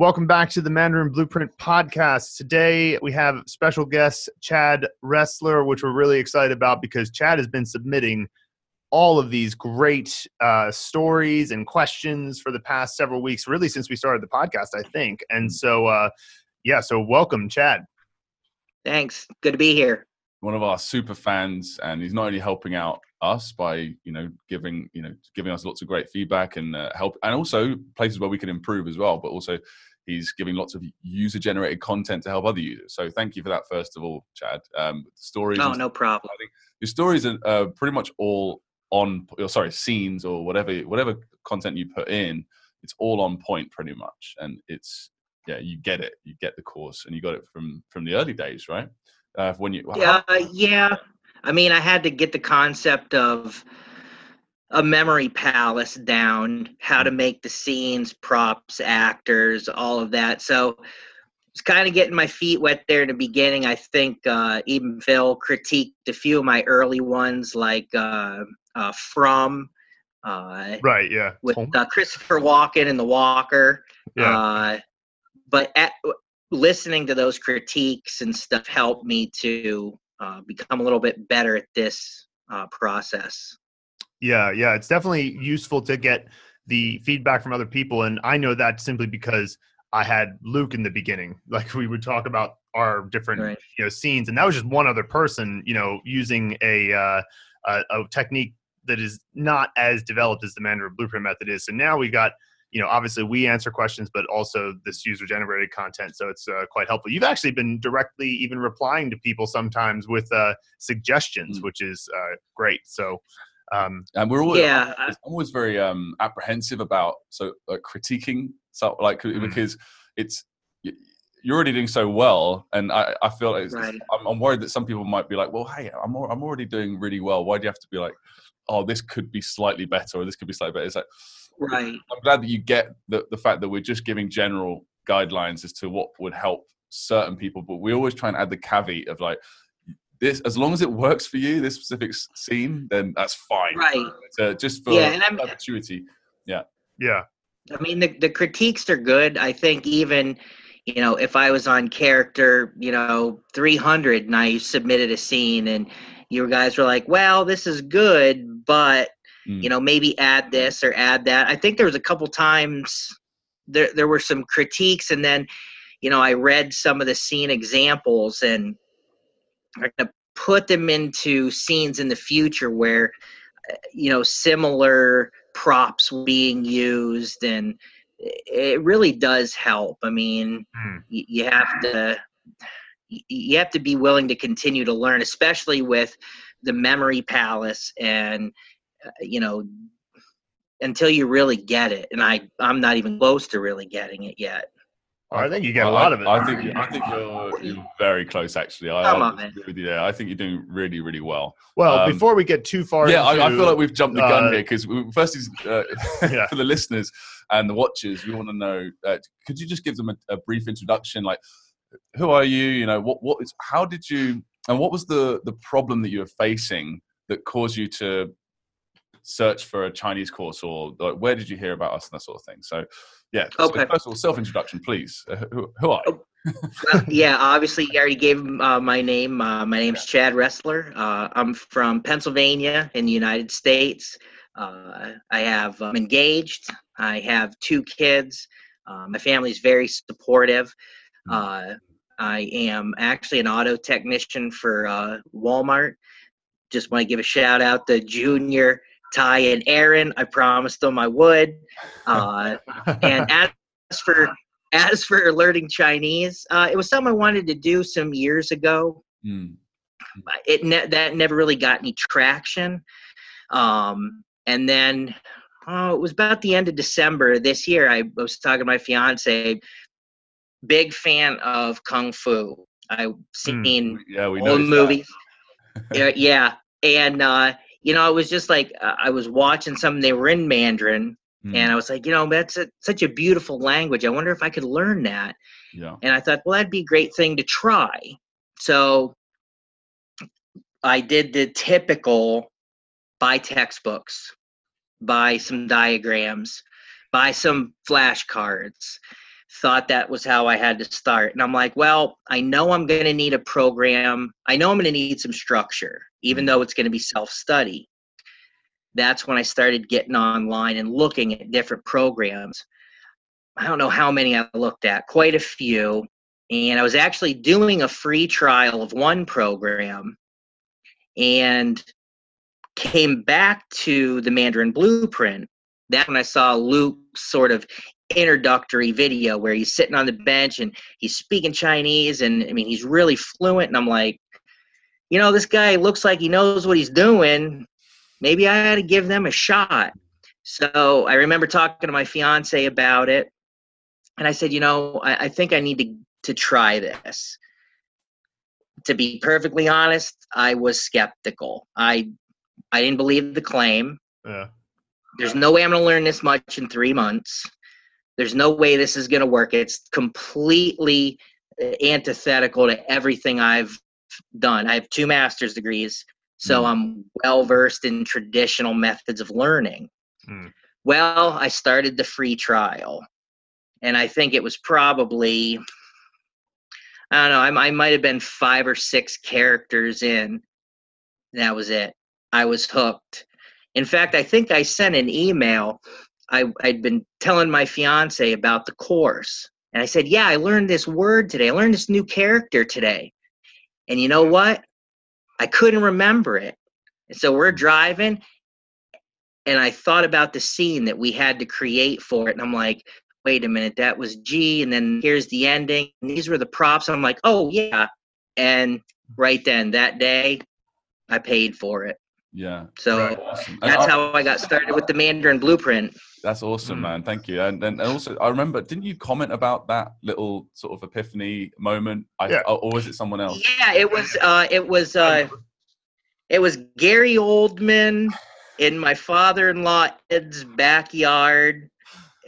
Welcome back to the Mandarin Blueprint podcast. Today we have special guest Chad Wrestler, which we're really excited about because Chad has been submitting all of these great uh, stories and questions for the past several weeks, really since we started the podcast, I think. And so, uh, yeah, so welcome, Chad. Thanks. Good to be here. One of our super fans, and he's not only helping out us by you know giving you know giving us lots of great feedback and uh, help, and also places where we can improve as well, but also He's giving lots of user generated content to help other users. So thank you for that, first of all, Chad. Um, stories. Oh, no problem. Your stories are uh, pretty much all on, or sorry, scenes or whatever, whatever content you put in, it's all on point pretty much. And it's, yeah, you get it. You get the course and you got it from, from the early days, right? Uh, when you, yeah, how- yeah. I mean, I had to get the concept of, a memory palace down, how to make the scenes, props, actors, all of that. So it's kind of getting my feet wet there in the beginning. I think uh, even Phil critiqued a few of my early ones, like uh, uh, From. Uh, right, yeah. With uh, Christopher Walken and The Walker. Yeah. Uh, but at, listening to those critiques and stuff helped me to become a little bit better at this process. Yeah, yeah, it's definitely useful to get the feedback from other people, and I know that simply because I had Luke in the beginning. Like we would talk about our different right. you know scenes, and that was just one other person, you know, using a uh, a, a technique that is not as developed as the Mandarin Blueprint method is. So now we got you know obviously we answer questions but also this user generated content so it's uh, quite helpful you've actually been directly even replying to people sometimes with uh, suggestions mm. which is uh, great so um, and we're always, yeah, I'm always very um, apprehensive about so critiquing, so like mm. because it's you're already doing so well, and I, I feel like right. I'm, I'm, worried that some people might be like, well, hey, I'm I'm already doing really well. Why do you have to be like, oh, this could be slightly better, or this could be slightly better? It's like, right. I'm glad that you get the the fact that we're just giving general guidelines as to what would help certain people, but we always try and add the caveat of like, this as long as it works for you, this specific scene, then that's fine. Right. So just for yeah, and I'm, perpetuity. Yeah. Yeah. I mean, the the critiques are good. I think even you know if I was on character, you know, 300, and I submitted a scene, and you guys were like, "Well, this is good, but." Mm. You know, maybe add this or add that. I think there was a couple times there there were some critiques, and then, you know, I read some of the scene examples, and are going to put them into scenes in the future where uh, you know similar props being used and it really does help i mean mm. you have to you have to be willing to continue to learn especially with the memory palace and uh, you know until you really get it and i i'm not even close to really getting it yet I think you get a lot of it. I think I think you're, you're very close. Actually, I, Come I with you there. I think you're doing really really well. Well, um, before we get too far, yeah, into, I, I, feel like we've jumped the gun uh, here because first is uh, yeah. for the listeners and the watchers. We want to know. Uh, could you just give them a, a, brief introduction? Like, who are you? You know, what what is? How did you? And what was the the problem that you were facing that caused you to search for a Chinese course, or like, where did you hear about us and that sort of thing? So yeah. Okay. So first of all, self introduction, please. Uh, who, who, are you? well, yeah, obviously, you already gave uh, my name. Uh, my name's Chad Wrestler. Uh, I'm from Pennsylvania in the United States. Uh, I have I'm engaged. I have two kids. Uh, my family is very supportive. Hmm. I am actually an auto technician for Walmart. Just want to give a shout out to Junior Ty and Aaron. I promised them I would. Uh, and as for as for learning Chinese, uh, it was something I wanted to do some years ago. Mm. It ne- that never really got any traction. Um, and then oh, it was about the end of December this year. I was talking to my fiance. Big fan of kung fu. I've hmm. seen mm. yeah, we the movies. yeah, yeah, and uh, you know, I was just like, uh, I was watching some, they were in Mandarin, mm. and I was like, you know, that's a, such a beautiful language. I wonder if I could learn that. Yeah. And I thought, well, that'd be a great thing to try. So I did the typical buy textbooks, buy some diagrams, buy some flashcards, thought that was how I had to start. And I'm like, well, I know I'm going to need a program. I know I'm going to need some structure, even mm. though it's going to be self study. That's when I started getting online and looking at different programs. I don't know how many I looked at, quite a few. And I was actually doing a free trial of one program and came back to the Mandarin Blueprint. That's when I saw Luke's sort of introductory video where he's sitting on the bench and he's speaking Chinese and I mean he's really fluent and I'm like, you know, this guy looks like he knows what he's doing. Maybe I had to give them a shot. So I remember talking to my fiance about it and I said, you know, I, I think I need to to try this. To be perfectly honest, I was skeptical. I I didn't believe the claim. Yeah. There's no way I'm to learn this much in three months. There's no way this is going to work. It's completely uh, antithetical to everything I've done. I have two master's degrees, so mm. I'm well versed in traditional methods of learning. Mm. Well, I started the free trial, and I think it was probably I don't know. I, I might have been five or six characters in. That was it. I was hooked. In fact, I think I sent an email. I, I'd been telling my fiance about the course. And I said, Yeah, I learned this word today. I learned this new character today. And you know what? I couldn't remember it. And so we're driving, and I thought about the scene that we had to create for it. And I'm like, wait a minute, that was G, and then here's the ending. And these were the props. I'm like, oh yeah. And right then, that day, I paid for it. Yeah. So right. awesome. that's how I got started with the Mandarin Blueprint. That's awesome, mm. man. Thank you. And, and also, I remember, didn't you comment about that little sort of epiphany moment? I, yeah. Or was it someone else? Yeah, it was. Uh, it was. Uh, it was Gary Oldman in my father-in-law Ed's backyard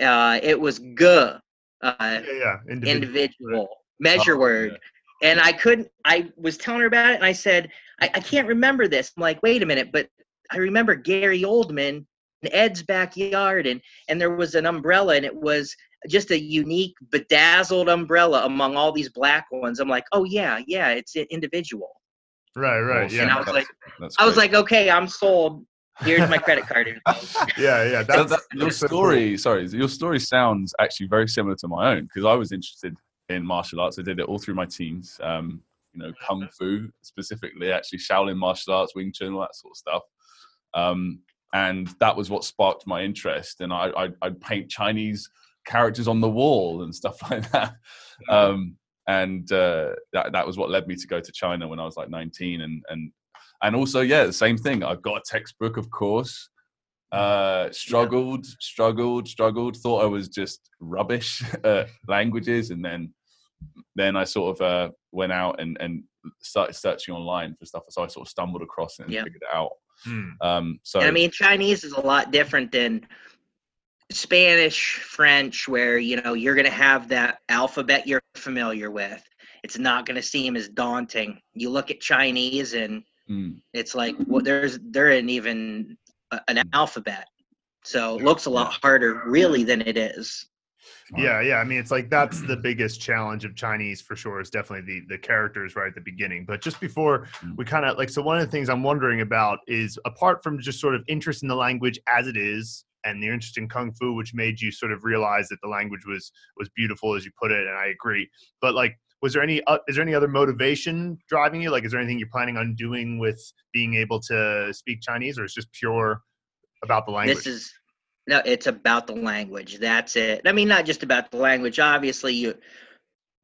uh, it was G, uh, yeah, yeah. individual, individual measure oh, word. Yeah. And I couldn't, I was telling her about it and I said, I, I can't remember this. I'm like, wait a minute, but I remember Gary Oldman in Ed's backyard and, and there was an umbrella and it was just a unique bedazzled umbrella among all these black ones. I'm like, oh yeah, yeah, it's individual. Right, right. Yeah. And I was that's, like, that's I was like, okay, I'm sold. Here's my credit card yeah, yeah. That's, that, your story. Sorry, your story sounds actually very similar to my own because I was interested in martial arts. I did it all through my teens. Um, you know, kung fu specifically, actually Shaolin martial arts, Wing Chun, all that sort of stuff. Um, and that was what sparked my interest. And I, I, I'd paint Chinese characters on the wall and stuff like that. Um, and uh, that that was what led me to go to China when I was like 19 and and and also yeah the same thing i got a textbook of course uh, struggled yeah. struggled struggled thought i was just rubbish at languages and then then i sort of uh, went out and and started searching online for stuff so i sort of stumbled across it and yeah. figured it out hmm. um so i mean chinese is a lot different than spanish french where you know you're going to have that alphabet you're familiar with it's not going to seem as daunting you look at chinese and Mm. It's like well, there's there isn't even a, an alphabet, so it looks a lot harder really than it is. Yeah, yeah. I mean, it's like that's the biggest challenge of Chinese for sure. Is definitely the the characters right at the beginning. But just before mm. we kind of like, so one of the things I'm wondering about is apart from just sort of interest in the language as it is, and the interest in kung fu, which made you sort of realize that the language was was beautiful as you put it, and I agree. But like, was there any uh, is there any other motivation driving you like is there anything you're planning on doing with being able to speak chinese or is just pure about the language this is no it's about the language. That's it. I mean not just about the language. Obviously you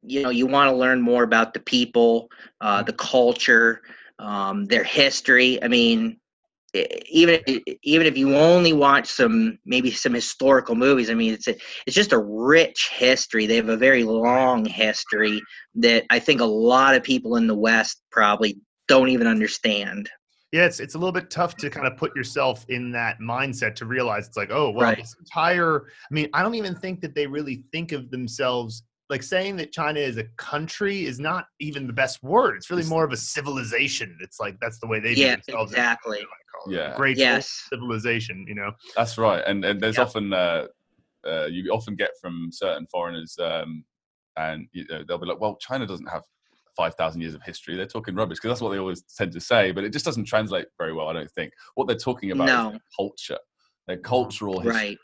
you know you want to learn more about the people uh, the culture um, their history. I mean even even if you only watch some maybe some historical movies i mean it's a, it's just a rich history. They have a very long history that i think a lot of people in the west probably don't even understand yeah it's it's a little bit tough to kind of put yourself in that mindset to realize it's like oh well right. this entire i mean i don't even think that they really think of themselves like saying that China is a country is not even the best word. It's really more of a civilization. It's like that's the way they yeah, exactly. Yeah, great yes. civilization. You know, that's right. And and there's yeah. often uh, uh, you often get from certain foreigners, um, and you know, they'll be like, "Well, China doesn't have 5,000 years of history. They're talking rubbish because that's what they always tend to say, but it just doesn't translate very well, I don't think. What they're talking about no. is culture, their cultural history,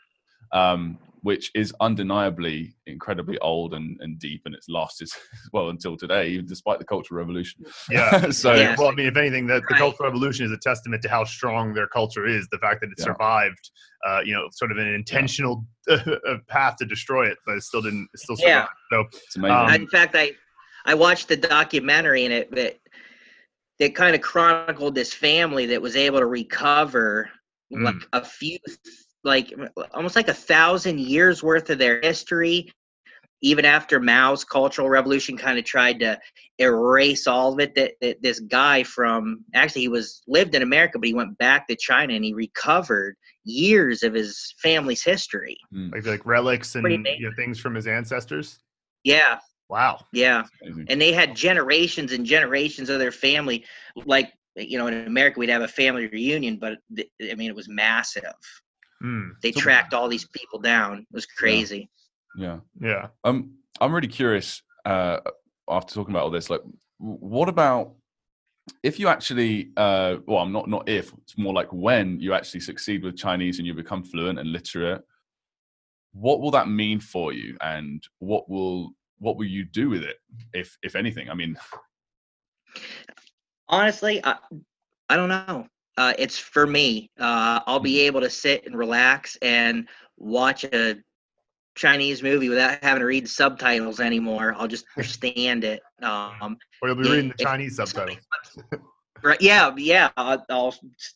right. um, which is undeniably incredibly old and, and deep, and it's lasted well until today, even despite the Cultural Revolution. Yeah. so, yeah. well, I mean, if anything, the, the right. Cultural Revolution is a testament to how strong their culture is. The fact that it yeah. survived, uh, you know, sort of an intentional yeah. path to destroy it, but it still didn't. It still survived. Yeah. So, it's amazing. Um, in fact, I I watched the documentary and it that that kind of chronicled this family that was able to recover mm. like a few like almost like a thousand years worth of their history even after Mao's cultural revolution kind of tried to erase all of it that, that this guy from actually he was lived in America but he went back to China and he recovered years of his family's history mm. like like relics and you know, things from his ancestors yeah Wow. Yeah. And they had generations and generations of their family. Like, you know, in America, we'd have a family reunion, but I mean, it was massive. Mm. They so, tracked all these people down. It was crazy. Yeah. Yeah. Um, I'm really curious, uh, after talking about all this, like, what about if you actually, uh, well, I'm not, not if, it's more like when you actually succeed with Chinese and you become fluent and literate, what will that mean for you? And what will what will you do with it, if if anything? I mean, honestly, I, I don't know. Uh, it's for me. Uh, I'll be mm-hmm. able to sit and relax and watch a Chinese movie without having to read subtitles anymore. I'll just understand it. Um, or you'll be reading the Chinese subtitles. right? Yeah, yeah. I'll, I'll,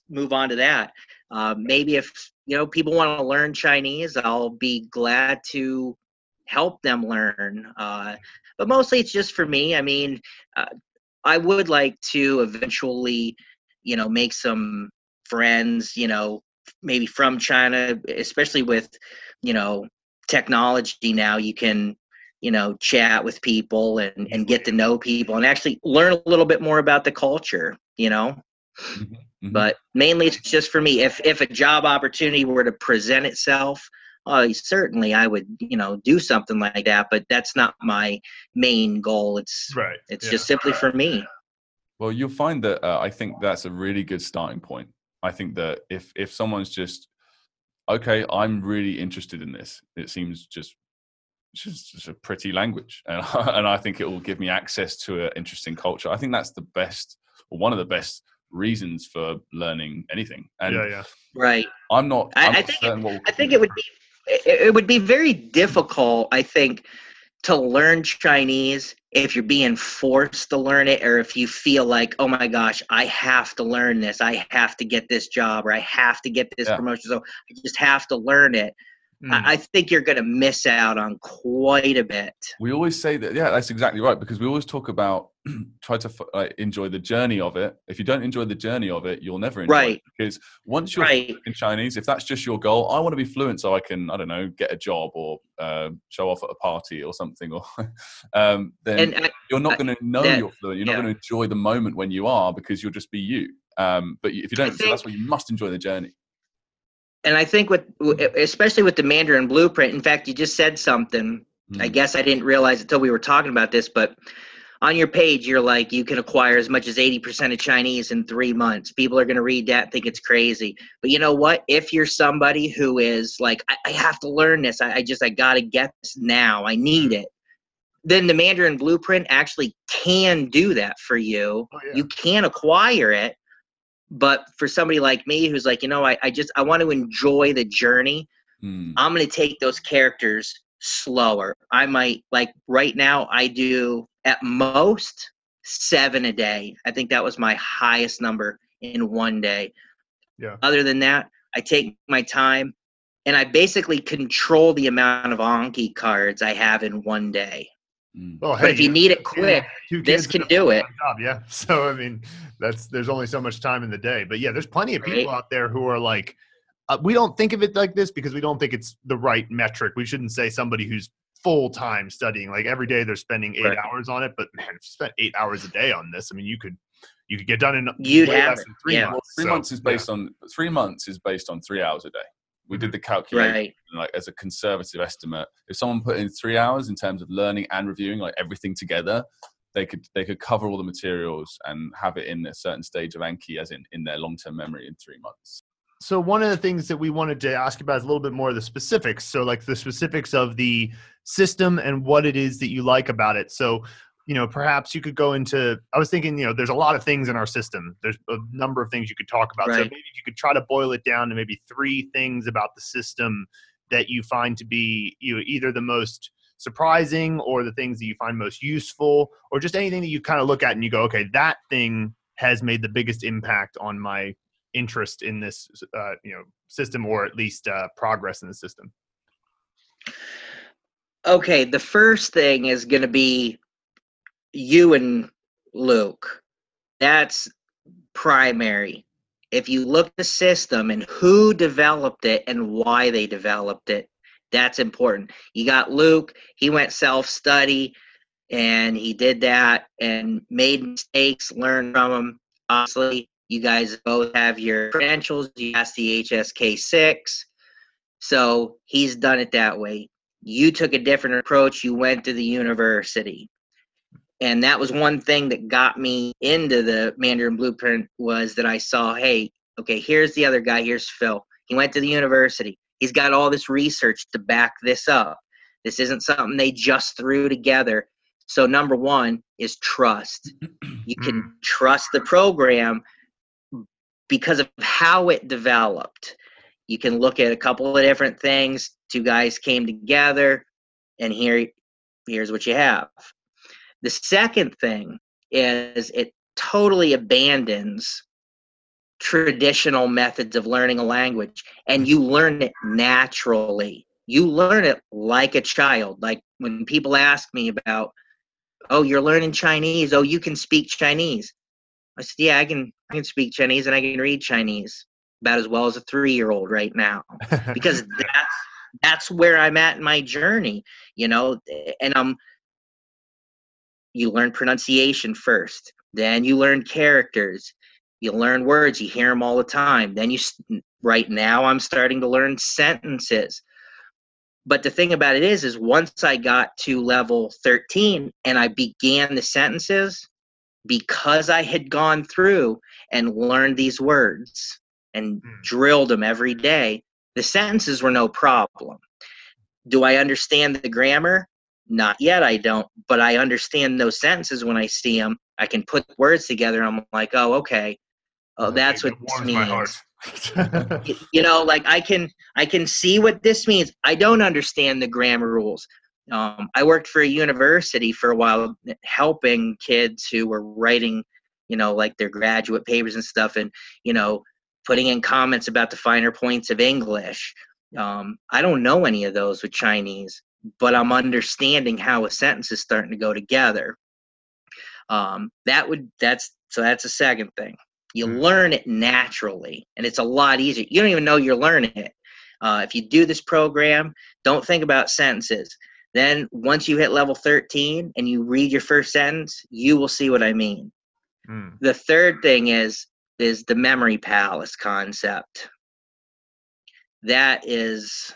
move on to that. Uh, maybe if you know people want to learn Chinese, I'll be glad to help them learn. Uh, but mostly it's just for me. I mean, uh, I would like to eventually, you know, make some friends, you know, maybe from China, especially with, you know, technology now. You can, you know, chat with people and, and get to know people and actually learn a little bit more about the culture, you know. Mm-hmm. mm-hmm. But mainly it's just for me. If if a job opportunity were to present itself, uh, certainly I would, you know, do something like that, but that's not my main goal. It's right. It's yeah. just simply for me. Well, you'll find that uh, I think that's a really good starting point. I think that if if someone's just okay, I'm really interested in this. It seems just just, just a pretty language, and, and I think it will give me access to an interesting culture. I think that's the best, or one of the best reasons for learning anything. And yeah, yeah. Right. I'm not. I'm I, I think. It, I think it would be it, it would be very difficult, I think, to learn Chinese if you're being forced to learn it or if you feel like, oh my gosh, I have to learn this. I have to get this job or I have to get this yeah. promotion. So I just have to learn it. Mm. I, I think you're going to miss out on quite a bit. We always say that, yeah, that's exactly right because we always talk about try to uh, enjoy the journey of it. If you don't enjoy the journey of it, you'll never enjoy right. it. Because once you're right. in Chinese, if that's just your goal, I want to be fluent so I can, I don't know, get a job or uh, show off at a party or something, or um, then I, you're not going to know that, you're fluent. You're yeah. not going to enjoy the moment when you are because you'll just be you. Um, but if you don't, think, so that's why you must enjoy the journey. And I think with, especially with the Mandarin Blueprint, in fact, you just said something. Mm. I guess I didn't realize until we were talking about this, but on your page you're like you can acquire as much as 80% of chinese in three months. People are going to read that think it's crazy. But you know what? If you're somebody who is like i, I have to learn this. I, I just i gotta get this now. I need it. Then the mandarin blueprint actually can do that for you. Oh, yeah. you can acquire it but for somebody like me who's like you know i, I just i want to enjoy the journey mm. i'm going to take those characters slower i might like right now i do at most seven a day. I think that was my highest number in one day. Yeah. Other than that, I take my time and I basically control the amount of Anki cards I have in one day. Mm. Well, hey, but if you, need it quick, this can do it. Job, yeah. So I mean, that's there's only so much time in the day, but yeah, there's plenty of people right? out there who are like, uh, we don't think of it like this because we don't think it's the right metric. We shouldn't say somebody who's full time studying. Like every day they're spending eight right. hours on it. But man, if you spent eight hours a day on this, I mean, you could you could get done in You'd have less than three yeah. months. Well, three so, months is based yeah. on three months is based on three hours a day. We did the calculation right. like as a conservative estimate. If someone put in three hours in terms of learning and reviewing like everything together, they could they could cover all the materials and have it in a certain stage of Anki as in in their long term memory in three months. So one of the things that we wanted to ask about is a little bit more of the specifics. So like the specifics of the system and what it is that you like about it. So you know perhaps you could go into i was thinking you know there's a lot of things in our system. There's a number of things you could talk about. Right. so maybe you could try to boil it down to maybe three things about the system that you find to be you know, either the most surprising or the things that you find most useful or just anything that you kind of look at and you go okay that thing has made the biggest impact on my interest in this uh, you know system or at least uh, progress in the system. Okay the first thing is going to be you and Luke. That's primary. If you look at the system and who developed it and why they developed it, that's important. You got Luke, he went self study and he did that and made mistakes, learned from them. Obviously, you guys both have your credentials. You passed the HSK 6. So he's done it that way. You took a different approach. You went to the university and that was one thing that got me into the Mandarin Blueprint was that I saw, hey, okay, here's the other guy. Here's Phil. He went to the university. He's got all this research to back this up. This isn't something they just threw together. So number one is trust. You can mm. trust the program because of how it developed. You can look at a couple of different things. Two guys came together, and here, here's what you have. The second thing is it totally abandons traditional methods of learning a language and you learn it naturally. You learn it like a child. Like when people ask me about, oh, you're learning Chinese, oh, you can speak Chinese. I said, yeah, I can I can speak Chinese and I can read Chinese about as well as a three year old right now. Because that's that's where I'm at in my journey, you know, and I'm you learn pronunciation first then you learn characters. You learn words you hear them all the time. Then you right now i'm starting to learn sentences. But the thing about it is is once i got to level 13 and i began the sentences because i had gone through and learned these words and mm. drilled them every day the sentences were no problem. Do i understand the grammar not yet, I don't, but I understand those sentences when I see them. I can put words together. I'm like, oh, okay, oh, that's what this means. you know, like I can I can see what this means. I don't understand the grammar rules. Um, I worked for a university for a while, helping kids who were writing, you know, like their graduate papers and stuff, and you know, putting in comments about the finer points of English. Um, I don't know any of those with Chinese but I'm understanding how a sentence is starting to go together. Um, that would that's so that's a second thing. You mm-hmm. learn it naturally, and it's a lot easier. You don't even know you're learning it. Uh, if you do this program, don't think about sentences. Then once you hit level 13 and you read your first sentence, you will see what I mean. Mm. The third thing is is the memory palace concept. That is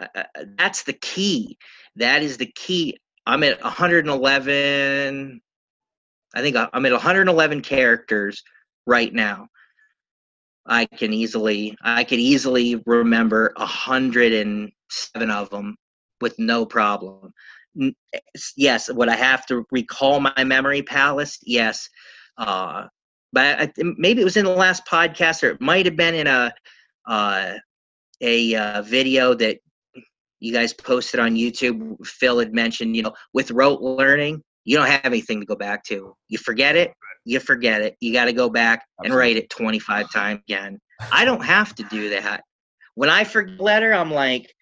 uh, uh, that's the key. That is the key. I'm at 111. I think I'm at 111 characters right now. I can easily, I could easily remember 107 of them with no problem. Yes, would I have to recall my memory palace? Yes, uh, but I, maybe it was in the last podcast, or it might have been in a uh, a uh, video that you guys posted on YouTube. Phil had mentioned, you know, with rote learning, you don't have anything to go back to. You forget it, you forget it. You got to go back and write it 25 times again. I don't have to do that. When I forget a letter, I'm like,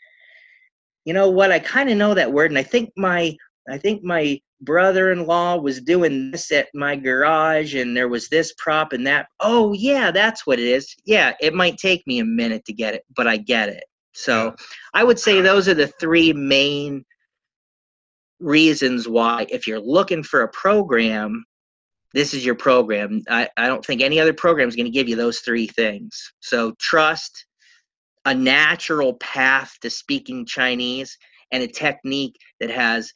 you know what? I kind of know that word, and I think my I think my brother-in-law was doing this at my garage, and there was this prop and that. Oh yeah, that's what it is. Yeah, it might take me a minute to get it, but I get it. So I would say those are the three main reasons why, if you're looking for a program, this is your program. I, I don't think any other program is going to give you those three things. So trust, a natural path to speaking Chinese and a technique that has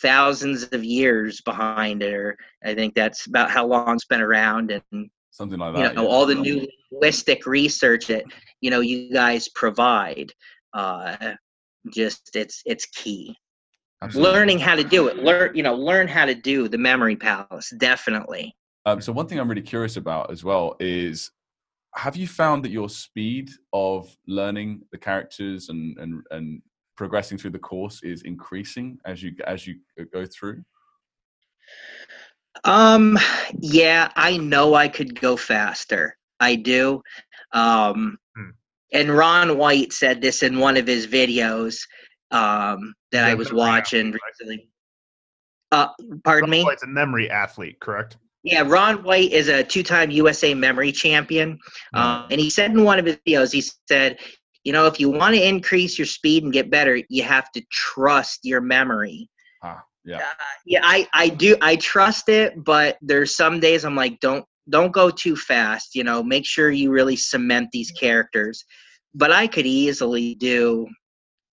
thousands of years behind it. Or I think that's about how long it's been around, and something like that. You know, yeah. all the new linguistic research that you know you guys provide. Uh, just it's it's key. Absolutely. Learning how to do it, learn you know, learn how to do the memory palace. Definitely. Um, so one thing I'm really curious about as well is have you found that your speed of learning the characters and and and progressing through the course is increasing as you as you go through um yeah i know i could go faster. I do. Um hmm. and ron white said this in one of his videos um that i was watching athlete, recently. Uh pardon ron me? White's a memory athlete correct? Yeah, Ron White is a two-time USA memory champion, um, and he said in one of his videos, he said, "You know, if you want to increase your speed and get better, you have to trust your memory." Ah, yeah, uh, yeah, I I do I trust it, but there's some days I'm like, don't don't go too fast. You know, make sure you really cement these characters. But I could easily do.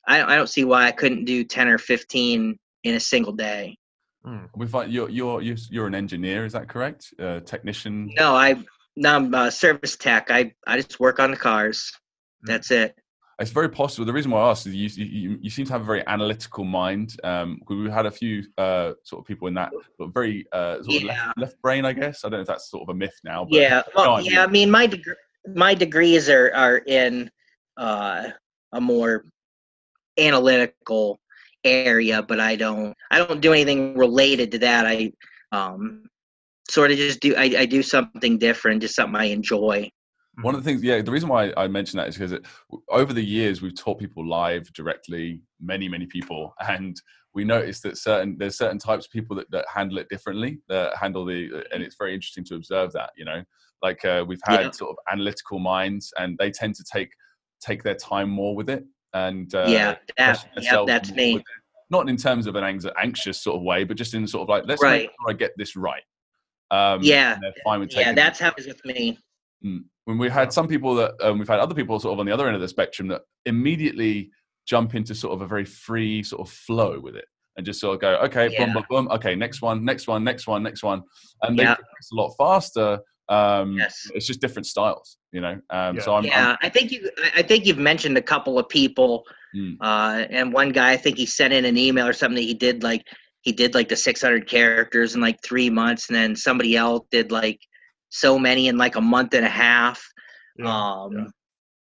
I I don't see why I couldn't do ten or fifteen in a single day. Mm. We find you're you're you're an engineer, is that correct? Uh, technician? No, I no, I'm a service tech. I I just work on the cars. Mm. That's it. It's very possible. The reason why I asked is you, you, you seem to have a very analytical mind. Um, we had a few uh, sort of people in that but very uh, sort yeah. of left, left, brain, I guess. I don't know if that's sort of a myth now. yeah, well, yeah. I mean, my degree, my degrees are are in uh, a more analytical area, but I don't I don't do anything related to that. I um, sort of just do I, I do something different, just something I enjoy. One of the things, yeah, the reason why I mentioned that is because it, over the years we've taught people live directly, many many people, and we noticed that certain there's certain types of people that, that handle it differently, that handle the, and it's very interesting to observe that. You know, like uh, we've had yeah. sort of analytical minds, and they tend to take take their time more with it and uh, yeah, that, yeah, that's me. Not in terms of an anxious sort of way, but just in sort of like let's right. make sure I get this right. Um, yeah, fine with yeah, that's happens with me. Mm. When we had some people that um, we've had other people sort of on the other end of the spectrum that immediately jump into sort of a very free sort of flow with it and just sort of go, okay, yeah. boom, boom, boom, okay, next one, next one, next one, next one, and yeah. they progress a lot faster um, yes. It's just different styles, you know. Um, yeah. So I'm, yeah, I'm, i think you. I think you've mentioned a couple of people, mm. uh, and one guy I think he sent in an email or something. he did like he did like the 600 characters in like three months, and then somebody else did like so many in like a month and a half. Yeah. Um, yeah.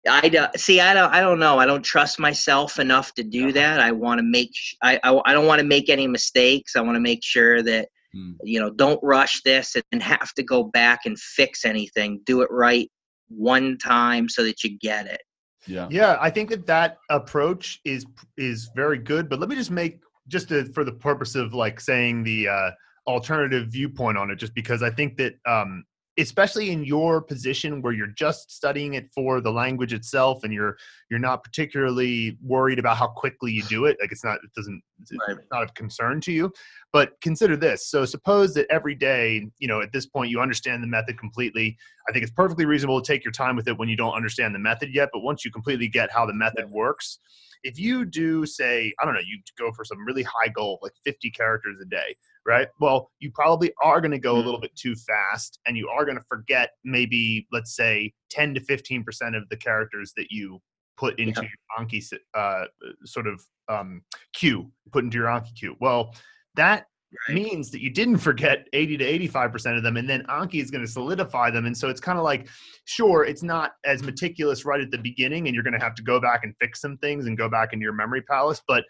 I don't see. I don't. I don't know. I don't trust myself enough to do that. I want to make. I. I, I don't want to make any mistakes. I want to make sure that Mm. You know, don't rush this and have to go back and fix anything. Do it right one time so that you get it. Yeah. Yeah, I think that that approach is is very good, but let me just make just to, for the purpose of like saying the uh alternative viewpoint on it just because I think that um especially in your position where you're just studying it for the language itself and you're you're not particularly worried about how quickly you do it like it's not it doesn't it's right. not of concern to you. But consider this. So suppose that every day you know at this point you understand the method completely. I think it's perfectly reasonable to take your time with it when you don't understand the method yet but once you completely get how the method works if you do say i don't know you go for some really high goal like 50 characters a day right well you probably are going to go a little mm-hmm. bit too fast and you are going to forget maybe let's say 10 to 15 percent of the characters that you put into yeah. your anki uh, sort of um, queue put into your anki queue well that Right. means that you didn't forget 80 to 85% of them and then Anki is going to solidify them and so it's kind of like sure it's not as meticulous right at the beginning and you're going to have to go back and fix some things and go back into your memory palace but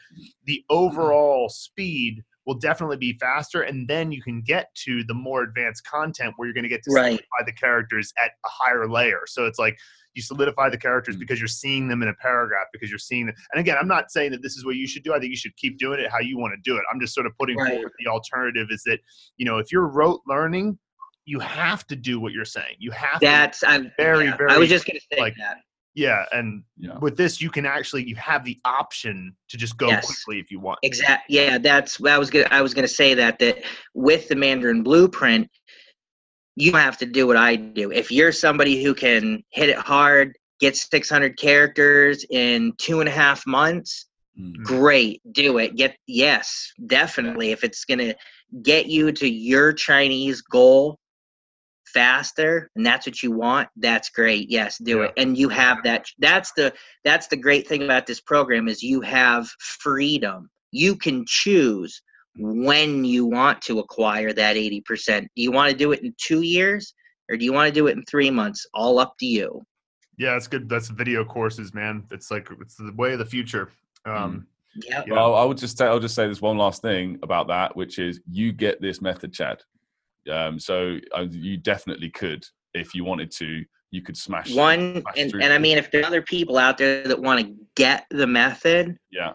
the mm-hmm. overall speed will definitely be faster and then you can get to the more advanced content where you're going to get to right. solidify the characters at a higher layer so it's like you solidify the characters because you're seeing them in a paragraph because you're seeing them and again i'm not saying that this is what you should do i think you should keep doing it how you want to do it i'm just sort of putting right. forward the alternative is that you know if you're rote learning you have to do what you're saying you have that's to i'm very yeah, very i was just going to say like, that yeah, and yeah. with this, you can actually you have the option to just go yes. quickly if you want. Exactly. Yeah, that's I was gonna I was gonna say that that with the Mandarin Blueprint, you have to do what I do. If you're somebody who can hit it hard, get 600 characters in two and a half months. Mm-hmm. Great, do it. Get yes, definitely. If it's gonna get you to your Chinese goal faster and that's what you want that's great yes do yeah. it and you have that that's the that's the great thing about this program is you have freedom you can choose when you want to acquire that 80% do you want to do it in two years or do you want to do it in three months? All up to you. Yeah that's good that's video courses man. It's like it's the way of the future. Um yeah. Well i would just say i'll just say this one last thing about that which is you get this method chad. Um, so uh, you definitely could, if you wanted to, you could smash one. Smash and, and I mean, if there are other people out there that want to get the method, yeah.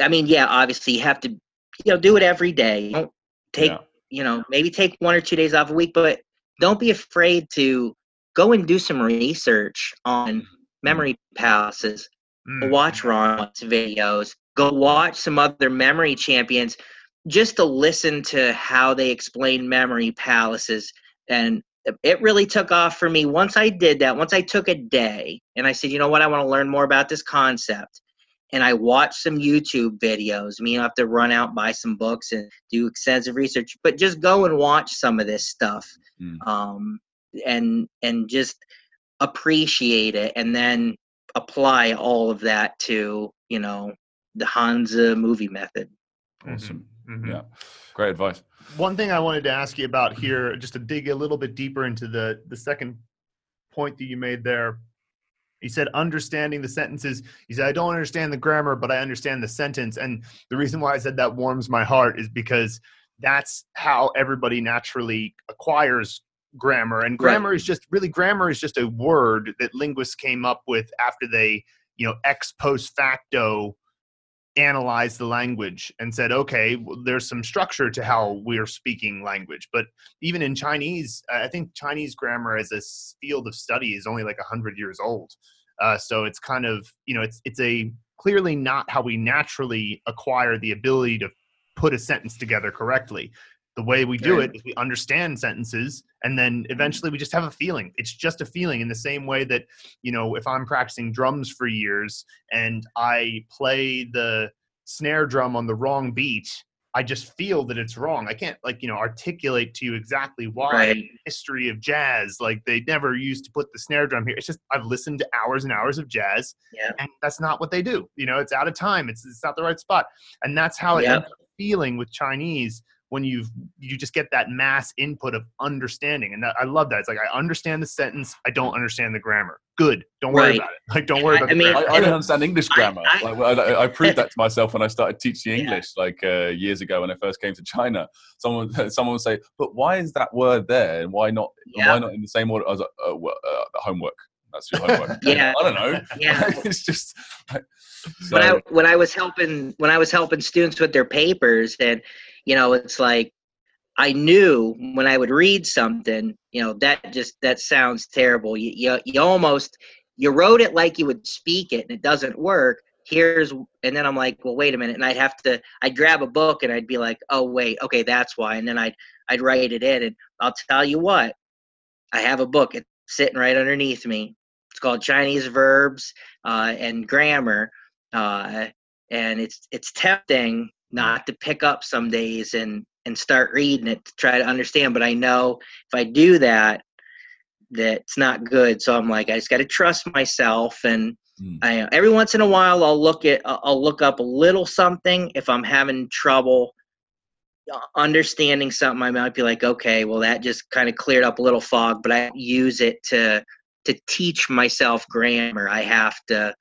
I mean, yeah, obviously you have to, you know, do it every day. Don't take, yeah. you know, maybe take one or two days off a week, but don't be afraid to go and do some research on mm-hmm. memory palaces. Mm. Watch Ron's videos. Go watch some other memory champions just to listen to how they explain memory palaces and it really took off for me once i did that once i took a day and i said you know what i want to learn more about this concept and i watch some youtube videos I mean, i have to run out buy some books and do extensive research but just go and watch some of this stuff mm. um, and and just appreciate it and then apply all of that to you know the Hanzi movie method awesome Mm-hmm. Yeah, great advice. One thing I wanted to ask you about here, just to dig a little bit deeper into the the second point that you made there. He said understanding the sentences. He said I don't understand the grammar, but I understand the sentence. And the reason why I said that warms my heart is because that's how everybody naturally acquires grammar. And grammar right. is just really grammar is just a word that linguists came up with after they, you know, ex post facto analyzed the language and said, okay, well, there's some structure to how we're speaking language. But even in Chinese, I think Chinese grammar as a field of study is only like 100 years old. Uh, so it's kind of, you know, it's, it's a clearly not how we naturally acquire the ability to put a sentence together correctly the way we do it is we understand sentences and then mm-hmm. eventually we just have a feeling. It's just a feeling in the same way that you know if i'm practicing drums for years and i play the snare drum on the wrong beat i just feel that it's wrong. I can't like you know articulate to you exactly why. Right. history of jazz like they never used to put the snare drum here. It's just i've listened to hours and hours of jazz yeah. and that's not what they do. You know it's out of time. It's, it's not the right spot. And that's how it yep. feeling with chinese when you've you just get that mass input of understanding and that, i love that it's like i understand the sentence i don't understand the grammar good don't worry right. about it like don't worry about I, mean, I, I, don't understand english grammar I, like, I, proved that to myself when i started teaching english yeah. like uh, years ago when i first came to china someone someone would say but why is that word there and why not yeah. why not in the same order as uh, uh, uh, homework that's your homework. yeah, I don't know. Yeah, it's just so. when I when I was helping when I was helping students with their papers, and you know it's like i knew when i would read something you know that just that sounds terrible. You, you, you almost you wrote it like you would speak it and it doesn't work. Here's and then i'm like well wait a minute. And i'd have to i'd grab a book and i'd be like oh wait okay that's why. And then i'd i'd write it in. And i'll tell you what i have a book. It's sitting right underneath me. It's called chinese verbs uh, and grammar uh, and it's it's tempting not to pick up some days and and start reading it to try to understand but i know if i do that that's not good. So i'm like i just got to trust myself and mm. I, every once in a while i'll look at i'll look up a little something if i'm having trouble uh, understanding something. I might be like okay well that just kind of cleared up a little fog but i use it to to teach myself grammar. I have to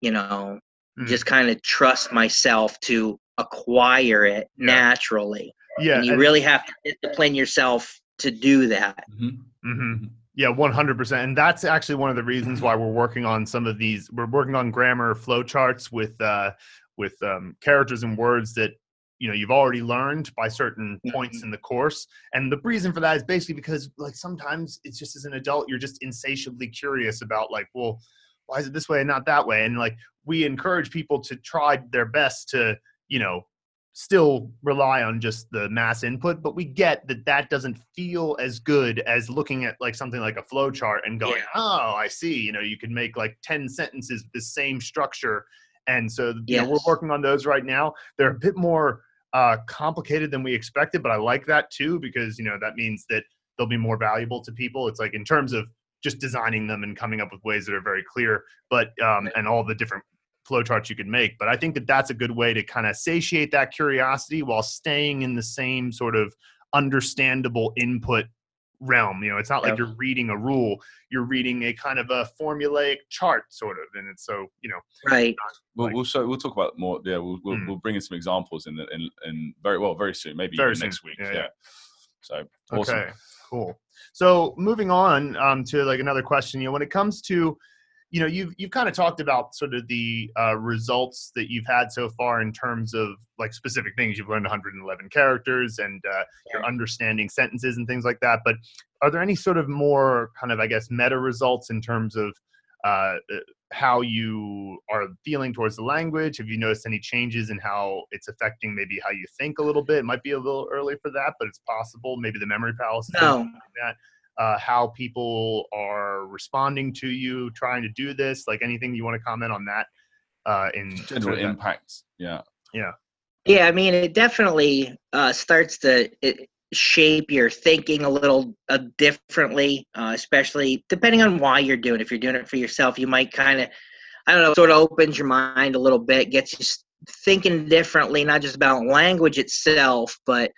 you know mm. just kind of trust myself to acquire it yeah. naturally. Yeah, and you and really have to discipline yourself to do that. Mm-hmm. Mm-hmm. Yeah, one hundred percent, and that's actually one of the reasons why we're working on some of these. We're working on grammar flowcharts with uh, with um, characters and words that you know you've already learned by certain points mm-hmm. in the course and the reason for that is basically because like sometimes it's just as an adult you're just insatiably curious about like well why is it this way and not that way and like we encourage people to try their best to you know still rely on just the mass input, but we get that that doesn't feel as good as looking at like something like a flow chart and going, yeah. oh, I see. You know, you can make like 10 sentences with the same structure. And so, you know, we're working on those right now. They're a bit more uh, complicated than we expected, but I like that too because, you know, that means that they'll be more valuable to people. It's like in terms of just designing them and coming up with ways that are very clear, but, um, and all the different flowcharts you could make. But I think that that's a good way to kind of satiate that curiosity while staying in the same sort of understandable input realm. You know, it's not like you're reading a rule; you're reading a kind of a formulaic chart, sort of. And it's so you know, right. We'll we'll, show, we'll talk about more. Yeah, we'll we'll, mm. we'll bring in some examples in the, in in very well very soon, maybe very soon. next week. Yeah. yeah. So awesome. okay, cool. So moving on um, to like another question, you know, when it comes to you know you've you've kind of talked about sort of the uh, results that you've had so far in terms of like specific things you've learned 111 characters and uh, you're understanding sentences and things like that but are there any sort of more kind of i guess meta results in terms of uh, uh, how you are feeling towards the language have you noticed any changes in how it's affecting maybe how you think a little bit? It might be a little early for that but it's possible maybe the memory palace no. Like that. Uh, how people are responding to you trying to do this like anything you want to comment on that uh, in general impacts yeah. Yeah. Yeah i mean it definitely uh, starts to it, shape your thinking a little uh, differently uh, especially depending on why you're doing it. If you're doing it for yourself you might kind of i don't know sort of opens your mind a little bit gets you thinking differently not just about language itself but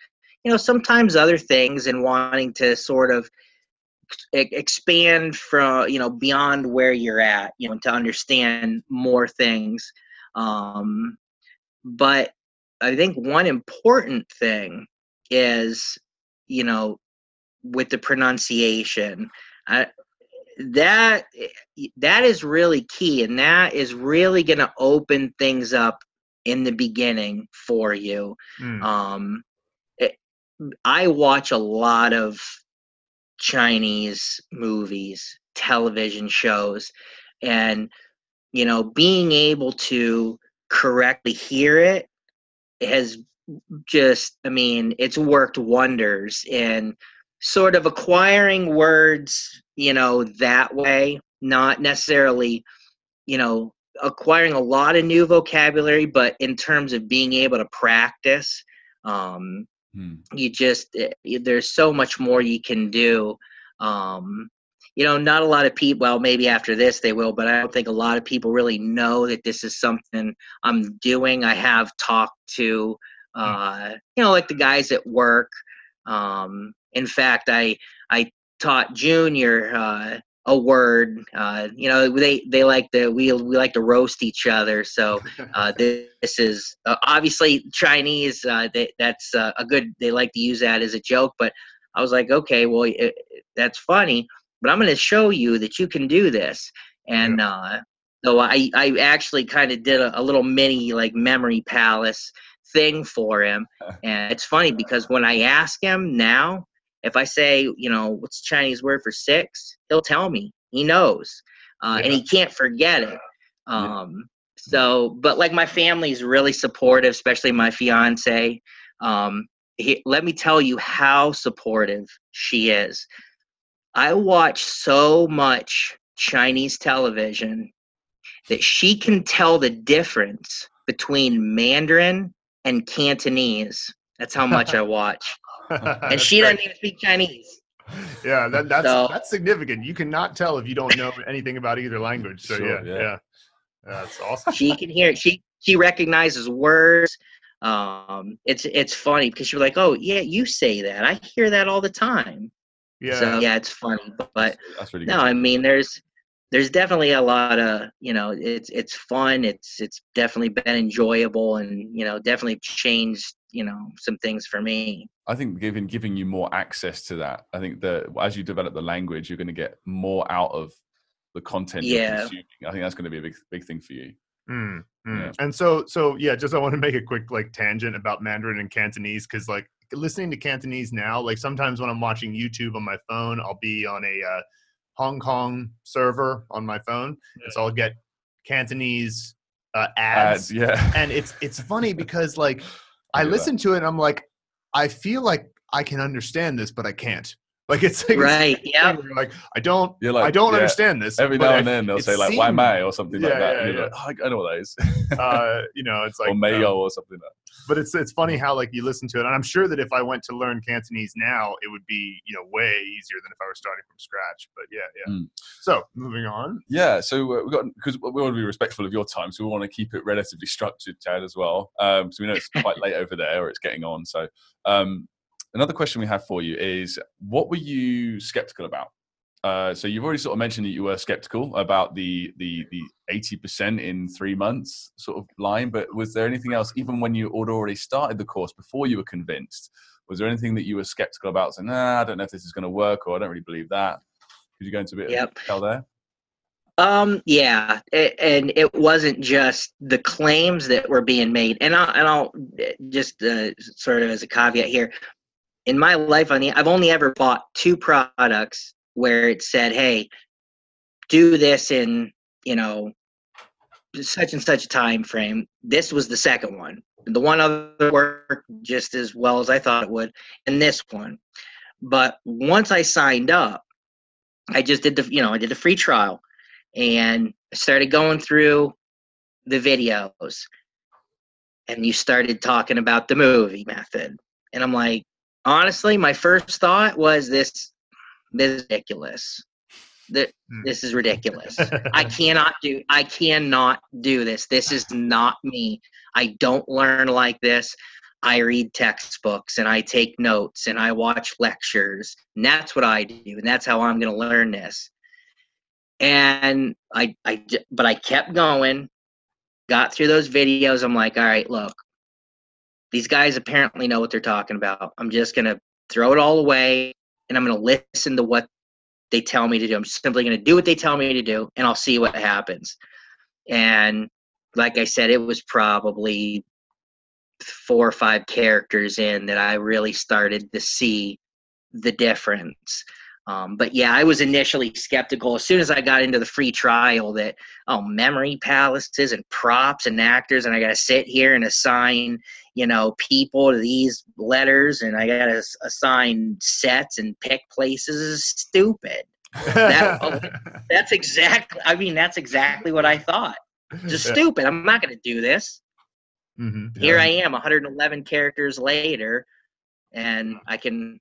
you know sometimes other things and wanting to sort of expand from you know beyond where you're at you know to understand more things. Um but i think one important thing is you know with the pronunciation I, that that is really key and that is really going to open things up in the beginning for you mm. um it, i watch a lot of Chinese movies, television shows, and you know, being able to correctly hear it has just, I mean, it's worked wonders in sort of acquiring words, you know, that way, not necessarily, you know, acquiring a lot of new vocabulary, but in terms of being able to practice, um, Hmm. You just eh, there's so much more you can do. Um, you know, not a lot of people. Well, maybe after this they will, but I don't think a lot of people really know that this is something I'm doing. I have talked to. Uh, you know, like the guys at work. Um, in fact, I I taught Junior uh, a word. Uh, you know, they they like to we we like to roast each other. So uh, this, this, is uh, obviously Chinese. Uh, they, that's uh, a good. They like to use that as a joke. But I was like, okay, well, it, that's funny. But I'm going to show you that you can do this. And uh, so I I actually kind of did a, a little mini like memory palace thing for him. And it's funny because when I ask him now, if I say, you know, what's Chinese word for six, he'll tell me. He knows, uh, yeah. and he can't forget it. Um, so, but like my family's really supportive, especially my fiance. Um, he, let me tell you how supportive she is. I watch so much Chinese television that she can tell the difference between Mandarin and Cantonese. That's how much I watch. and she great. doesn't even speak Chinese. Yeah, that, that's so, that's significant. You cannot tell if you don't know anything about either language. So sure, yeah, yeah, yeah, that's awesome. She can hear. She she recognizes words. Um, it's it's funny because you're like, oh yeah, you say that. I hear that all the time. Yeah. So yeah, it's funny, but that's really no, I mean, there's there's definitely a lot of you know it's it's fun it's it's definitely been enjoyable and you know definitely changed you know some things for me i think giving giving you more access to that i think that as you develop the language you're going to get more out of the content yeah i think that's going to be a big big thing for you mm, mm. Yeah. and so so yeah just i want to make a quick like tangent about mandarin and cantonese because like listening to cantonese now like sometimes when i'm watching youtube on my phone i'll be on a uh, hong kong server on my phone yeah. so i'll get cantonese uh, ads, ads yeah and it's it's funny because like I listen to it and I'm like, I feel like I can understand this, but I can't. Like it's like, right, yeah. Like I don't, You're like, I don't yeah. understand this. Every now and then they'll say like "why may" or something yeah, like that. Yeah, yeah. Like, oh, I know what that is. uh, you know, it's like or mayo um, or something like that. But it's it's funny how like you listen to it, and I'm sure that if I went to learn Cantonese now, it would be you know way easier than if I were starting from scratch. But yeah, yeah. Mm. So moving on. Yeah, so uh, we got because we want to be respectful of your time, so we want to keep it relatively structured, Chad, as well. Um, so we know it's quite late over there, or it's getting on. So um, another question we have for you is what were you skeptical about? Uh, so you've already sort of mentioned that you were skeptical about the the the eighty percent in three months sort of line, but was there anything else, even when you had already started the course before you were convinced? Was there anything that you were skeptical about? Saying, "Nah, I don't know if this is going to work," or "I don't really believe that." Could you go into a bit yep. of detail there? Um, yeah, it, and it wasn't just the claims that were being made, and I'll, and I'll just uh, sort of as a caveat here, in my life on the I've only ever bought two products where it said, "Hey, do this in, you know, such and such a time frame." This was the second one. The one other worked just as well as I thought it would, and this one. But once I signed up, I just did the, you know, I did the free trial and started going through the videos and you started talking about the movie method. And I'm like, honestly, my first thought was this, this is ridiculous. That hmm. this is ridiculous. I cannot do I cannot do this. This is not me. I don't learn like this. I read textbooks and I take notes and I watch lectures. And that's what I do. And that's how I'm going to learn this. And I, I, but I kept going, got through those videos. I'm like, all right, look, these guys apparently know what they're talking about. I'm just going to throw it all away and I'm going to listen to what they tell me to do. I'm simply going to do what they tell me to do and I'll see what happens. And like I said, it was probably four or five characters in that I really started to see the difference. Um, but yeah, I was initially skeptical as soon as I got into the free trial that oh, memory palaces and props and actors, and I got to sit here and assign you know people to these letters, and I got to assign sets and pick places is stupid. That, oh, that's exactly. I mean, that's exactly what I thought. Just yeah. stupid. I'm not going to do this. Mm-hmm. Here I am, 111 characters later, and I can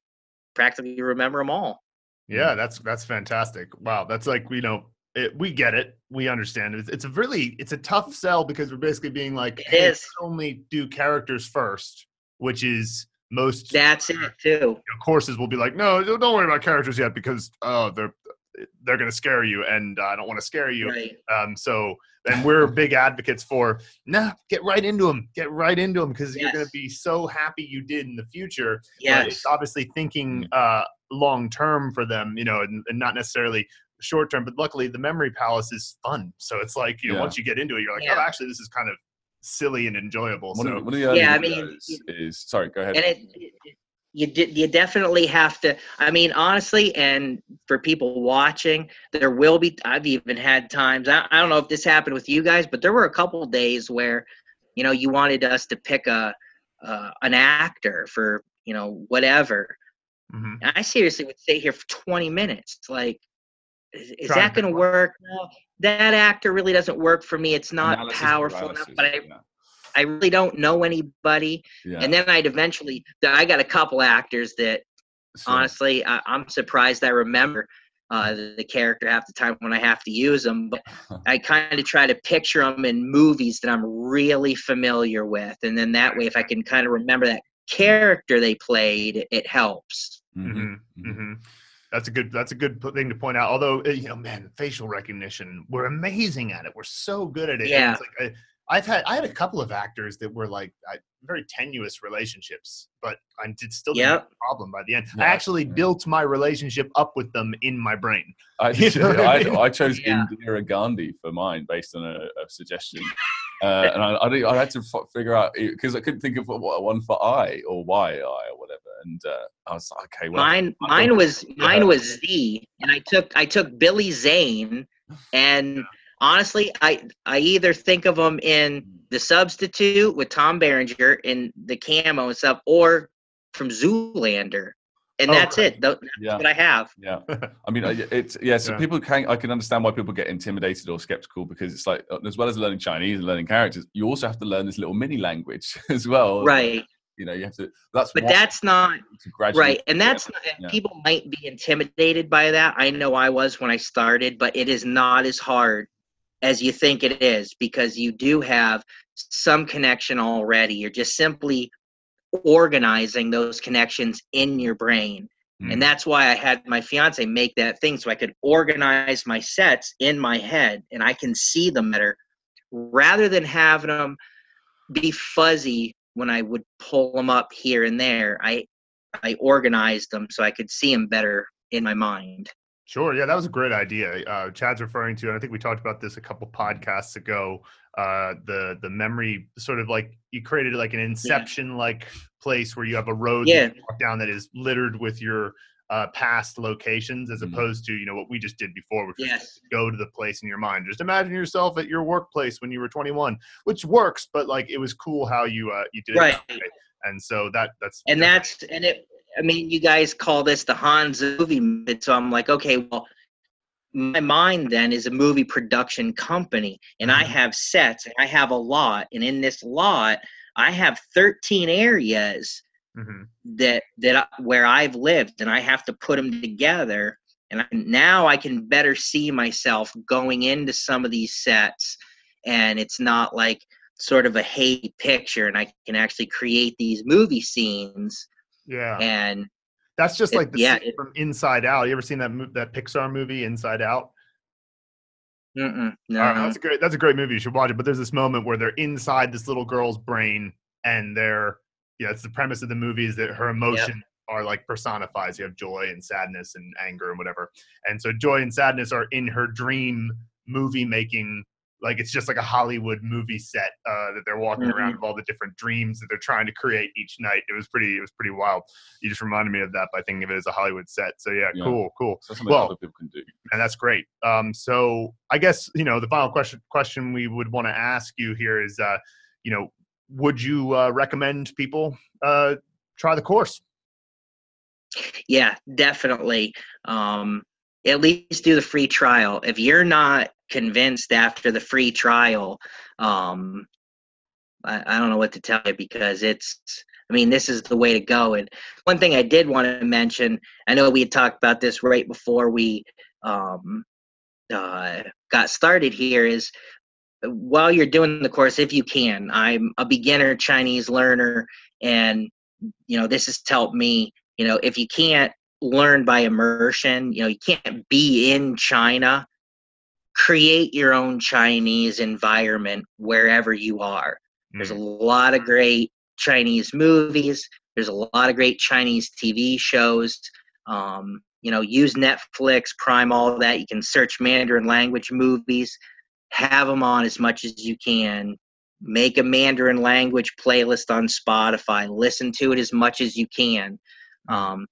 practically remember them all. Yeah, that's that's fantastic. Wow, that's like you know it, we get it, we understand it. It's a really it's a tough sell because we're basically being like, it hey, is. only do characters first, which is most. That's it too. Courses will be like, no, don't worry about characters yet because oh they're they're going to scare you, and I don't want to scare you. Right. Um, so and we're big advocates for nah, get right into them, get right into them because yes. you're going to be so happy you did in the future. Yeah, it's obviously thinking uh, long term for them, you know, and, and not necessarily short term. But luckily, the memory palace is fun, so it's like you know, yeah. once you get into it, you're like, oh, yeah. oh, actually, this is kind of silly and enjoyable. One so of, one of the yeah, I mean, is sorry, go ahead. And it, you you definitely have to. I mean, honestly, and for people watching, there will be. I've even had times. I, I don't know if this happened with you guys, but there were a couple days where, you know, you wanted us to pick a uh, an actor for you know whatever. Mm-hmm. I seriously would stay here for 20 minutes. Like, is, is that going to work? No, that actor really doesn't work for me. It's not Analysis powerful enough. But I, yeah. I really don't know anybody. Yeah. And then I'd eventually, I got a couple actors that sure. honestly, I, am surprised I remember uh, the, the, character half the time when I have to use them. But I kind of try to picture them in movies that I'm really familiar with. And then that way, if I can kind of remember that character they played, it helps. Mm-hmm. Mm-hmm. mm-hmm. That's a good. That's a good thing to point out. Although eh, you know, man, facial recognition, we're amazing at it. We're so good at it. Yeah. It's like, eh, I've had I had a couple of actors that were like I, very tenuous relationships, but I did still yep. a problem by the end. Yeah, I actually yeah. built my relationship up with them in my brain. I, you know I, I, mean? I, chose yeah. Indira Gandhi for mine based on a, a suggestion, uh, and I, I, had to f- figure out because I couldn't think of what one for I or Y I or whatever, and uh, I was like, okay, well, mine mine was mine was Z, and I took I took Billy Zane and honestly, I I either think of them in the substitute with Tom Berenger in the camo and stuff, or from Zoolander and oh, that's it. That's yeah. what I have. Yeah, I mean, it's yeah. So yeah. people can I can understand why people get intimidated or skeptical because it's like uh, as well as learning Chinese and learning characters, you also have to learn this little mini language as well. Right. You know, you have to. That's but that's not right, and that's not, people might be intimidated by that. I know I was when I started, but it is not as hard as you think it is because you do have some connection already. You're just simply organizing those connections in your brain. Mm. And that's why I had my fiance make that thing so I could organize my sets in my head and I can see them better rather than having them be fuzzy when I would pull them up here and there. I I organized them so I could see them better in my mind. Sure. Yeah, that was a great idea. Uh, Chad's referring to, and I think we talked about this a couple podcasts ago. Uh, the the memory sort of like you created like an inception like yeah. place where you have a road yeah. walk down that is littered with your uh, past locations, as mm-hmm. opposed to you know what we just did before, which yes. go to the place in your mind. Just imagine yourself at your workplace when you were 21, which works, but like it was cool how you uh, you did right. it. And so that that's and that's and it I mean, you guys call this the Hanzi movie method, so I'm like, okay, well, my mind then is a movie production company, and I mm-hmm. have sets, and I have a lot, and in this lot, I have 13 areas mm-hmm. that that I, where I've lived, and I have to put them together, and I, now I can better see myself going into some of these sets, and it's not like sort of a hazy picture, and I can actually create these movie scenes yeah. And that's just like the yeah, it, from Inside Out. You ever seen that that Pixar movie Inside Out? Mm-mm, no, right, that's a great that's a great movie. You should watch it. But there's this moment where they're inside this little girl's brain, and they're yeah, it's the premise of the movie is that her emotion yep. are like personifies. You have joy and sadness and anger and whatever. And so joy and sadness are in her dream movie making like it's just like a Hollywood movie set uh, that they're walking mm-hmm. around of all the different dreams that they're trying to create each night. It was pretty, it was pretty wild. You just reminded me of that by thinking of it as a Hollywood set. So yeah, yeah. cool, cool. well, other people can do, and that's great. Um, so I guess you know the final question question we would want to ask you here is, uh, you know, would you uh, recommend people uh, try the course? Yeah, definitely. Um, at least do the free trial. If you're not convinced after the free trial, um, I, I don't know what to tell you because it's I mean, this is the way to go. And one thing I did want to mention, I know we had talked about this right before we um, uh, got started here, is while you're doing the course, if you can, I'm a beginner Chinese learner, and you know this has helped me. You know, if you can't learn by immersion. You know, you can't be in China. Create your own Chinese environment wherever you are. There's a mm. lot of great Chinese movies. There's a lot of great Chinese TV shows. Um, you know, use Netflix, Prime, all that. You can search Mandarin language movies. Have them on as much as you can. Make a Mandarin language playlist on Spotify. Listen to it as much as you can. Um,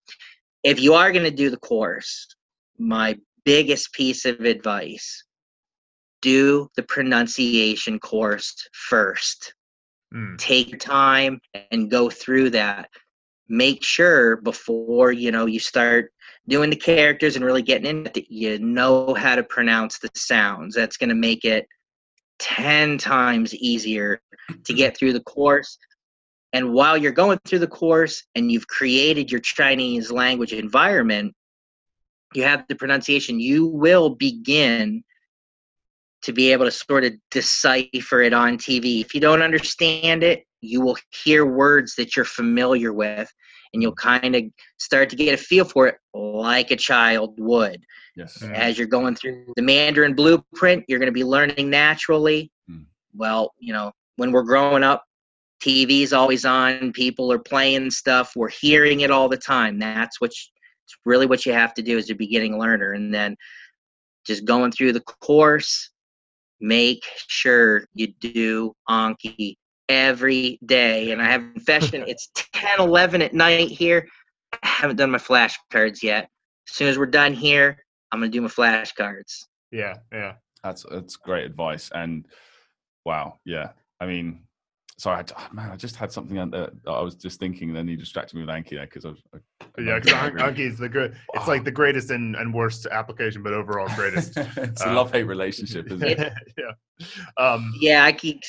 if you are going to do the course, my biggest piece of advice do the pronunciation course first. Mm. Take time and go through that. Make sure before you know you start doing the characters and really getting into it, you know how to pronounce the sounds. That's going to make it 10 times easier to get through the course and while you're going through the course and you've created your Chinese language environment, you have the pronunciation, you will begin to be able to sort of decipher it on TV. If you don't understand it, you will hear words that you're familiar with and you'll kind of start to get a feel for it like a child would. Yes. As you're going through the Mandarin blueprint, you're going to be learning naturally. Hmm. Well, you know, when we're growing up, TV's always on, people are playing stuff, we're hearing it all the time. That's what you, it's really what you have to do as a beginning learner. And then just going through the course, make sure you do Anki every day. And I have a confession, it's 10, 11 at night here. I haven't done my flashcards yet. As soon as we're done here, I'm gonna do my flashcards. Yeah, yeah. That's that's great advice. And wow, yeah, I mean, sorry, I, oh, man, I just had something that I was just thinking. And then you distracted me with Anki there because I was. I, yeah, because Anki is the good. It's like the greatest and, and worst application, but overall greatest. it's a uh, love hate relationship, isn't it? yeah. Um, yeah, I keep.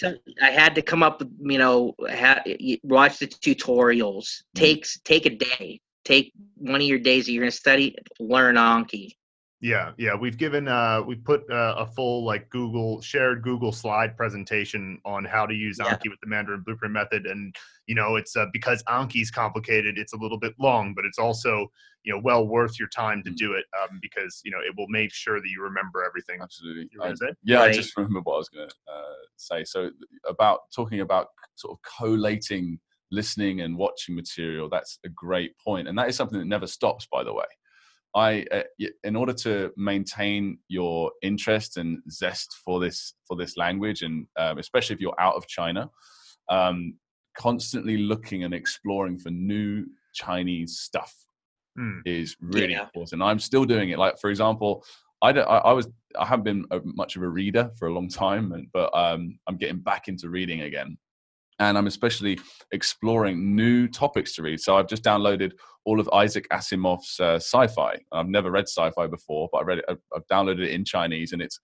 I had to come up with you know ha, watch the tutorials. Mm-hmm. Takes take a day. Take one of your days that you're going to study. Learn Anki. Yeah, yeah, we've given uh we put uh, a full like Google shared Google slide presentation on how to use Anki with the Mandarin Blueprint method, and you know it's uh, because Anki is complicated, it's a little bit long, but it's also you know well worth your time to mm. do it um, because you know it will make sure that you remember everything. Absolutely. I, yeah, right. I just remember what I was going to uh, say. So about talking about sort of collating listening and watching material, that's a great point, and that is something that never stops, by the way. I, uh, in order to maintain your interest and zest for this for this language, and um, especially if you're out of China, um, constantly looking and exploring for new Chinese stuff mm. is really yeah. important. I'm still doing it. Like for example, I, I, I was I haven't been a, much of a reader for a long time, and, but um, I'm getting back into reading again and I'm especially exploring new topics to read. So I've just downloaded all of Isaac Asimov's uh, sci-fi. I've never read sci-fi before, but I read it. I've downloaded it in Chinese, and it's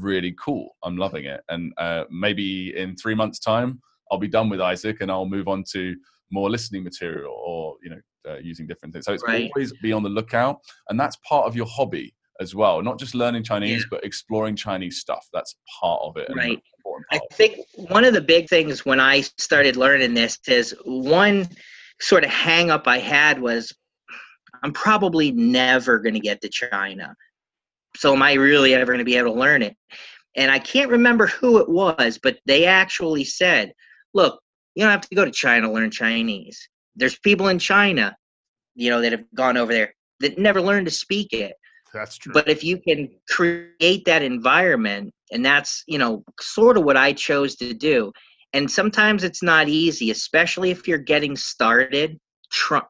really cool. I'm loving it. And uh, maybe in three months' time, I'll be done with Isaac, and I'll move on to more listening material, or you know, uh, using different things. So it's right. always be on the lookout, and that's part of your hobby as well. Not just learning Chinese, yeah. but exploring Chinese stuff. That's part of it. Right. I think one of the big things when I started learning this is one sort of hang up I had was I'm probably never going to get to China. So am I really ever going to be able to learn it? And I can't remember who it was, but they actually said, look, you don't have to go to China to learn Chinese. There's people in China, you know, that have gone over there that never learned to speak it. That's true. But if you can create that environment, and that's, you know, sort of what I chose to do. And sometimes it's not easy, especially if you're getting started. Trump.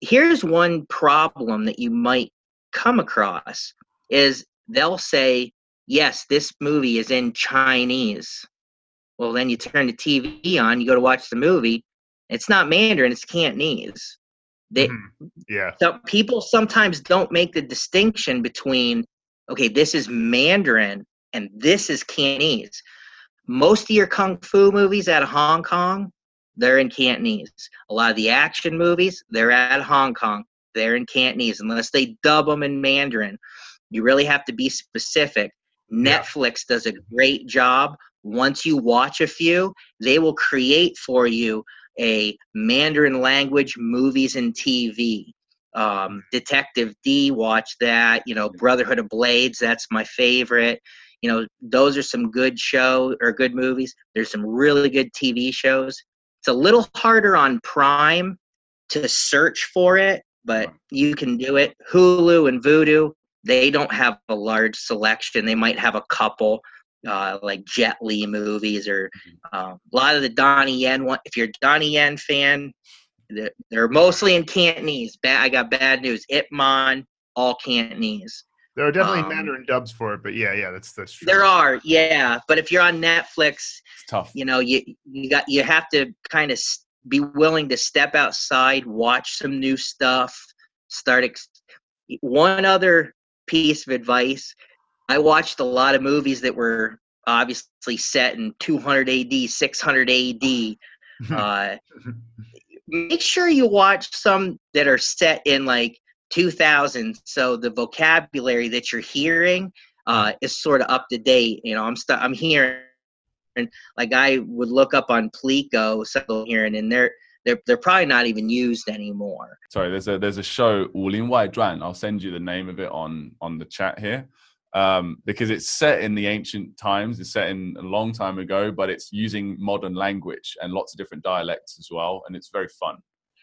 Here's one problem that you might come across is they'll say, yes, this movie is in Chinese. Well, then you turn the TV on, you go to watch the movie. It's not Mandarin, it's Cantonese. They, mm-hmm. yeah. So people sometimes don't make the distinction between, okay, this is Mandarin and this is Cantonese. Most of your kung fu movies out of Hong Kong, they're in Cantonese. A lot of the action movies, they're at Hong Kong, they're in Cantonese, unless they dub them in Mandarin. You really have to be specific. Netflix yeah. does a great job. Once you watch a few, they will create for you a Mandarin language movies and TV. Um, Detective Dee, watch that. You know, Brotherhood of Blades, that's my favorite. You know, those are some good show or good movies. There's some really good TV shows. It's a little harder on Prime to search for it, but you can do it. Hulu and Vudu, they don't have a large selection. They might have a couple uh, like Jet Li movies or uh, a lot of the Donnie Yen one. If you're a Donnie Yen fan, they're, they're mostly in Cantonese. Bad, I got bad news. Ip Man, all Cantonese. There are definitely um, Mandarin dubs for it, but yeah, yeah, that's that's true. There are, yeah, but if you're on Netflix, it's tough. You know, you you got you have to kind of be willing to step outside, watch some new stuff, start. Ex- one other piece of advice I watched a lot of movies that were obviously set in 200 AD, 600 AD. Uh, make sure you watch some that are set in like 2000, so the vocabulary that you're hearing uh, is sort of up to date. You know, I'm st- I'm hearing like I would look up on Pleco, so hearing, and they're they're they're probably not even used anymore. Sorry, there's a there's a show Wu Lin Wai Zhuan. I'll send you the name of it on on the chat here um, because it's set in the ancient times. It's set in a long time ago, but it's using modern language and lots of different dialects as well, and it's very fun.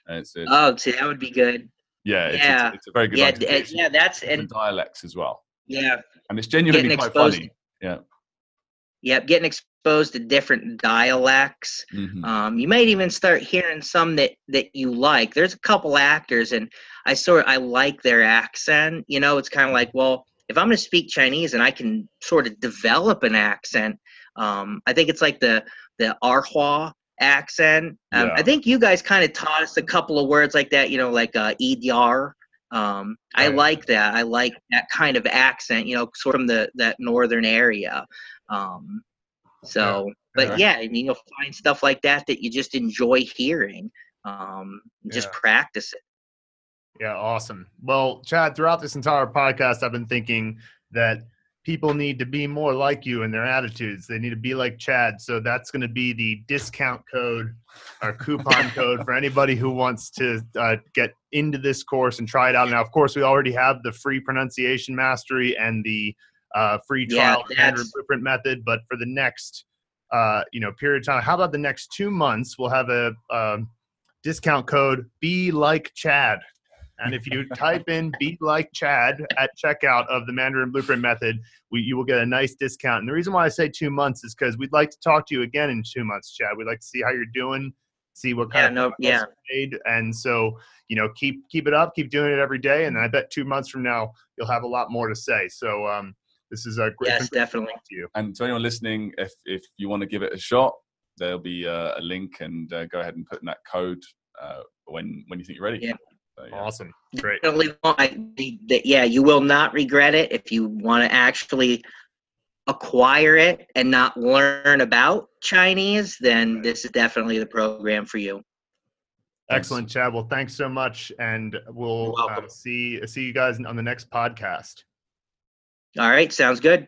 And it's, it's oh, see, that would be good. Yeah, it's, yeah, it's, it's a very good. Yeah, yeah, that's and dialects as well. Yeah, and it's genuinely quite funny. Yeah. Yep, getting exposed to different dialects. Mm-hmm. Um, you might even start hearing some that that you like. There's a couple actors, and I sort of I like their accent. You know, it's kind of like, well, if I'm going to speak Chinese and I can sort of develop an accent, um, I think it's like the the Erhua accent. Um, yeah. I think you guys kind of taught us a couple of words like that, you know, like uh, EDR. Um, right. I like that. I like that kind of accent, you know, sort of from the that northern area. Um, so, yeah. but yeah, and you'll find stuff like that that you just enjoy hearing. Um, just yeah. practice it. Yeah, awesome. Well, Chad, throughout this entire podcast, I've been thinking that people need to be more like you in their attitudes. They need to be like Chad. So that's going to be the discount code or coupon code for anybody who wants to uh, get into this course and try it out. Now, of course, we already have the free pronunciation mastery and the uh, free trial yeah, blueprint method. But for the next, uh, you know, period of time, how about the next two months? We'll have a um, discount code. Be like Chad. And if you type in "be like Chad" at checkout of the Mandarin Blueprint Method, we, you will get a nice discount. And the reason why I say two months is because we'd like to talk to you again in two months, Chad. We'd like to see how you're doing, see what kind yeah, of no, yeah. made. And so, you know, keep keep it up, keep doing it every day. And I bet two months from now you'll have a lot more to say. So um, this is a great. Yes, definitely. To you. And to anyone listening, if if you want to give it a shot, there'll be uh, a link, and uh, go ahead and put in that code uh, when when you think you're ready. Yeah. So, yeah. Awesome. Great. Yeah, you will not regret it if you want to actually acquire it and not learn about Chinese, then this is definitely the program for you. Excellent, Chad. Well, thanks so much, and we'll uh, see see you guys on the next podcast. All right, sounds good.